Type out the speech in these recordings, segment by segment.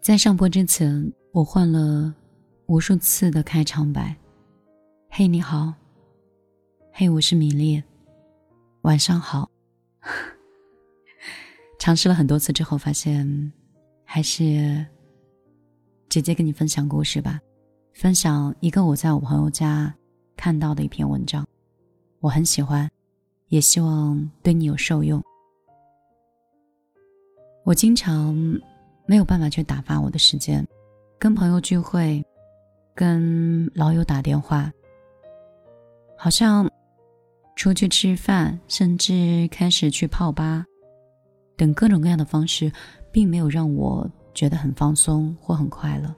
在上播之前，我换了无数次的开场白。嘿，你好。嘿，我是米粒。晚上好。尝试了很多次之后，发现还是直接跟你分享故事吧。分享一个我在我朋友家看到的一篇文章，我很喜欢，也希望对你有受用。我经常。没有办法去打发我的时间，跟朋友聚会，跟老友打电话，好像出去吃饭，甚至开始去泡吧，等各种各样的方式，并没有让我觉得很放松或很快乐。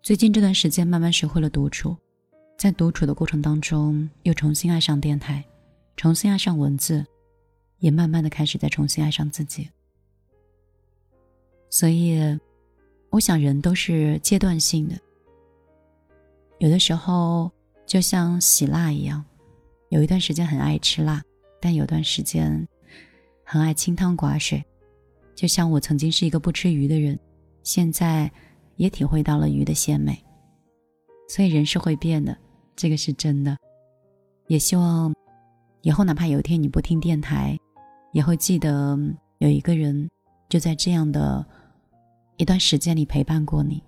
最近这段时间，慢慢学会了独处，在独处的过程当中，又重新爱上电台，重新爱上文字，也慢慢的开始在重新爱上自己。所以，我想人都是阶段性的。有的时候就像洗辣一样，有一段时间很爱吃辣，但有段时间很爱清汤寡水。就像我曾经是一个不吃鱼的人，现在也体会到了鱼的鲜美。所以人是会变的，这个是真的。也希望以后哪怕有一天你不听电台，也会记得有一个人就在这样的。一段时间里陪伴过你。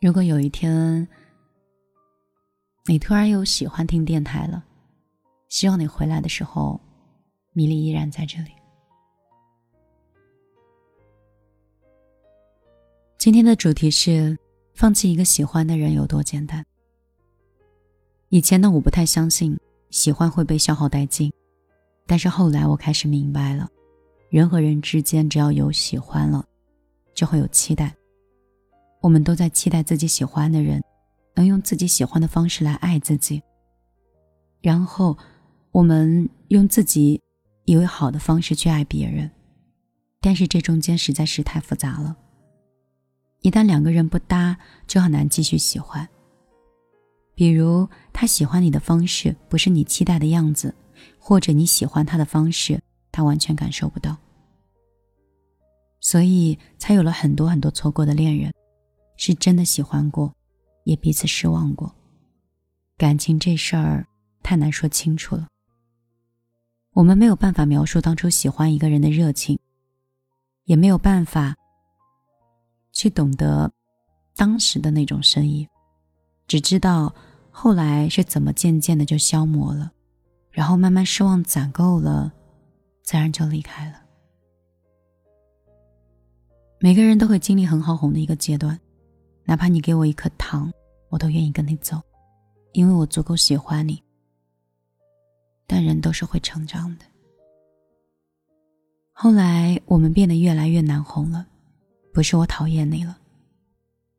如果有一天你突然又喜欢听电台了，希望你回来的时候，米粒依然在这里。今天的主题是放弃一个喜欢的人有多简单。以前呢，我不太相信喜欢会被消耗殆尽，但是后来我开始明白了，人和人之间只要有喜欢了。就会有期待，我们都在期待自己喜欢的人，能用自己喜欢的方式来爱自己。然后，我们用自己以为好的方式去爱别人，但是这中间实在是太复杂了。一旦两个人不搭，就很难继续喜欢。比如，他喜欢你的方式不是你期待的样子，或者你喜欢他的方式，他完全感受不到。所以才有了很多很多错过的恋人，是真的喜欢过，也彼此失望过。感情这事儿太难说清楚了。我们没有办法描述当初喜欢一个人的热情，也没有办法去懂得当时的那种深意，只知道后来是怎么渐渐的就消磨了，然后慢慢失望攒够了，自然就离开了。每个人都会经历很好红的一个阶段，哪怕你给我一颗糖，我都愿意跟你走，因为我足够喜欢你。但人都是会成长的。后来我们变得越来越难红了，不是我讨厌你了，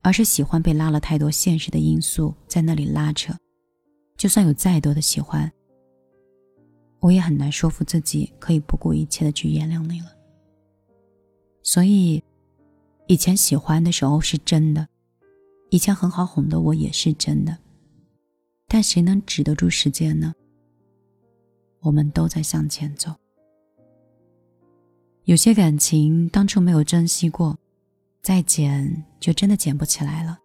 而是喜欢被拉了太多现实的因素在那里拉扯，就算有再多的喜欢，我也很难说服自己可以不顾一切的去原谅你了。所以。以前喜欢的时候是真的，以前很好哄的我也是真的，但谁能止得住时间呢？我们都在向前走。有些感情当初没有珍惜过，再捡就真的捡不起来了。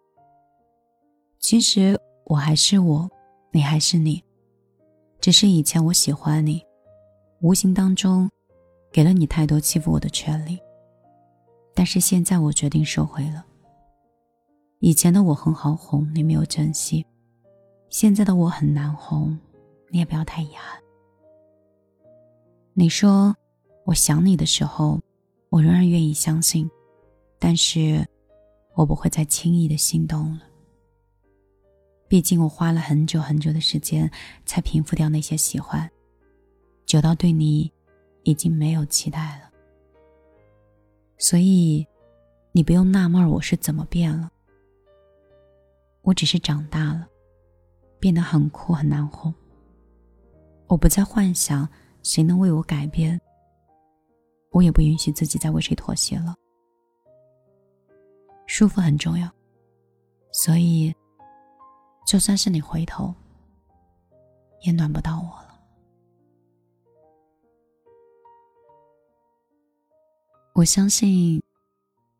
其实我还是我，你还是你，只是以前我喜欢你，无形当中给了你太多欺负我的权利。但是现在我决定收回了。以前的我很好哄，你没有珍惜；现在的我很难哄，你也不要太遗憾。你说我想你的时候，我仍然愿意相信，但是我不会再轻易的心动了。毕竟我花了很久很久的时间才平复掉那些喜欢，久到对你已经没有期待了。所以，你不用纳闷我是怎么变了。我只是长大了，变得很酷很难哄。我不再幻想谁能为我改变，我也不允许自己再为谁妥协了。舒服很重要，所以，就算是你回头，也暖不到我了。我相信，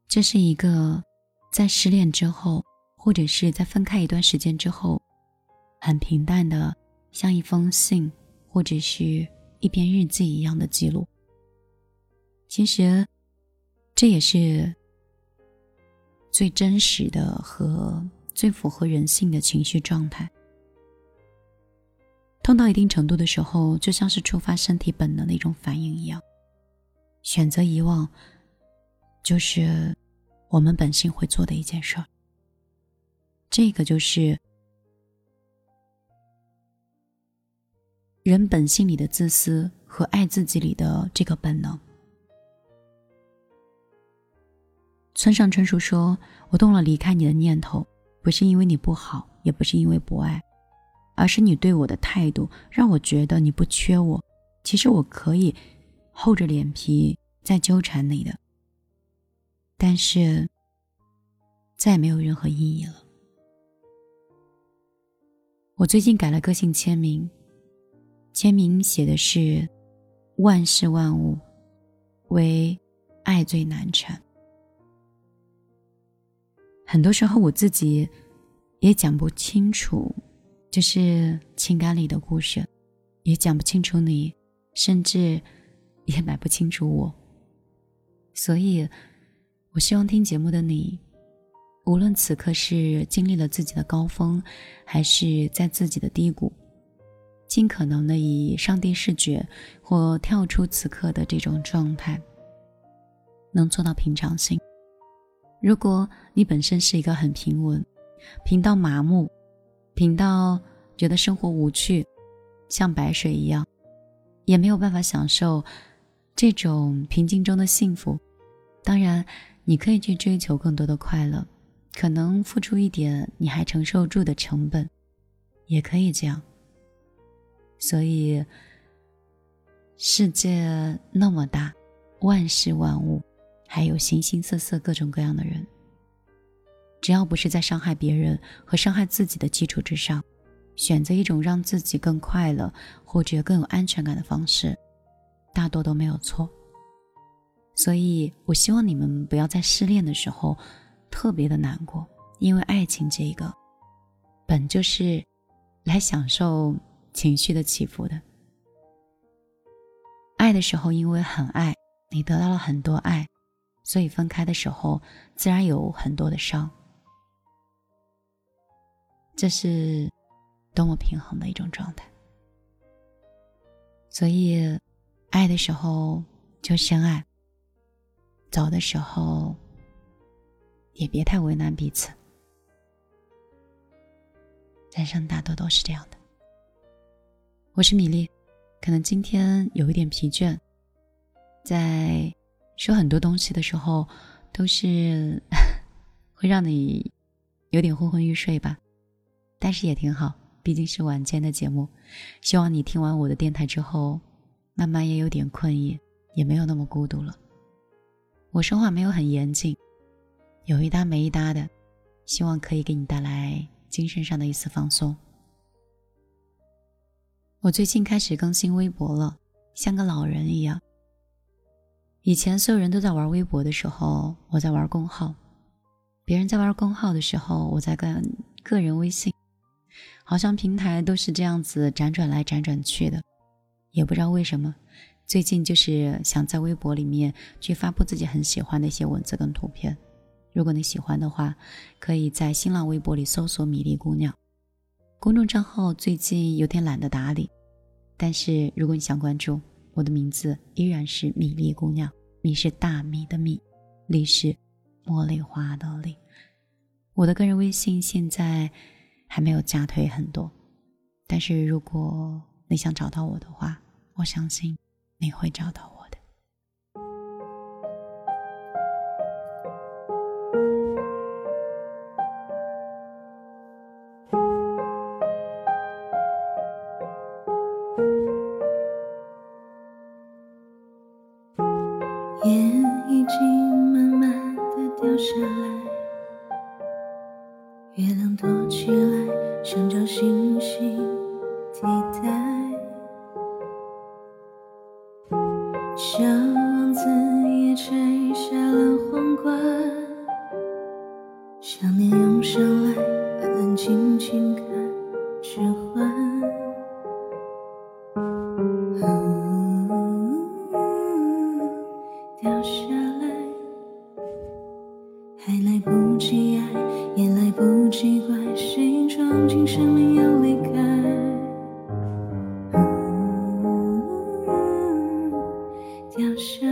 这是一个在失恋之后，或者是在分开一段时间之后，很平淡的，像一封信或者是一篇日记一样的记录。其实，这也是最真实的和最符合人性的情绪状态。痛到一定程度的时候，就像是触发身体本能的一种反应一样，选择遗忘，就是我们本性会做的一件事儿。这个就是人本性里的自私和爱自己里的这个本能。村上春树说：“我动了离开你的念头，不是因为你不好，也不是因为不爱。”而是你对我的态度让我觉得你不缺我，其实我可以厚着脸皮在纠缠你的，但是再也没有任何意义了。我最近改了个性签名，签名写的是“万事万物唯爱最难缠”。很多时候我自己也讲不清楚。就是情感里的故事，也讲不清楚你，甚至也买不清楚我。所以，我希望听节目的你，无论此刻是经历了自己的高峰，还是在自己的低谷，尽可能的以上帝视觉或跳出此刻的这种状态，能做到平常心。如果你本身是一个很平稳、平到麻木。平到觉得生活无趣，像白水一样，也没有办法享受这种平静中的幸福。当然，你可以去追求更多的快乐，可能付出一点你还承受住的成本，也可以这样。所以，世界那么大，万事万物，还有形形色色、各种各样的人。只要不是在伤害别人和伤害自己的基础之上，选择一种让自己更快乐或者更有安全感的方式，大多都没有错。所以我希望你们不要在失恋的时候特别的难过，因为爱情这个本就是来享受情绪的起伏的。爱的时候，因为很爱你，得到了很多爱，所以分开的时候自然有很多的伤。这是多么平衡的一种状态。所以，爱的时候就深爱，走的时候也别太为难彼此。人生大多都是这样的。我是米粒，可能今天有一点疲倦，在说很多东西的时候，都是 会让你有点昏昏欲睡吧。但是也挺好，毕竟是晚间的节目。希望你听完我的电台之后，慢慢也有点困意，也没有那么孤独了。我说话没有很严谨，有一搭没一搭的，希望可以给你带来精神上的一丝放松。我最近开始更新微博了，像个老人一样。以前所有人都在玩微博的时候，我在玩公号；别人在玩公号的时候，我在跟个人微信。好像平台都是这样子辗转来辗转去的，也不知道为什么。最近就是想在微博里面去发布自己很喜欢的一些文字跟图片。如果你喜欢的话，可以在新浪微博里搜索“米粒姑娘”公众账号。最近有点懒得打理，但是如果你想关注，我的名字依然是米粒姑娘。米是大米的米，粒是茉莉花的粒。我的个人微信现在。还没有加推很多，但是如果你想找到我的话，我相信你会找到我。换，想念涌上来，安安静静看指环。掉下来，还来不及爱，也来不及怪，谁装进生命要离开？掉下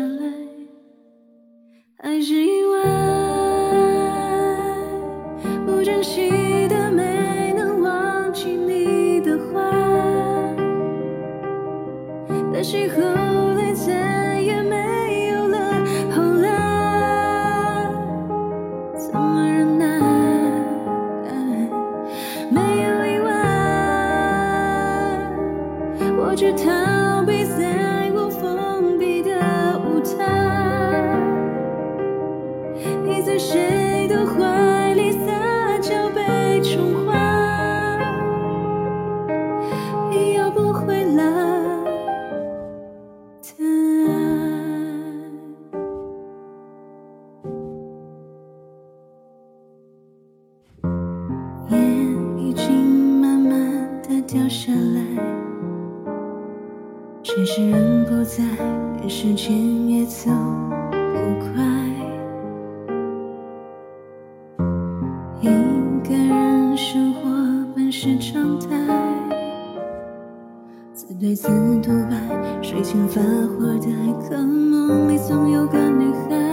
他只是人不在，时间也走不快。一个人生活本是常态，自对自独白，睡前发火的，可梦里总有个女孩。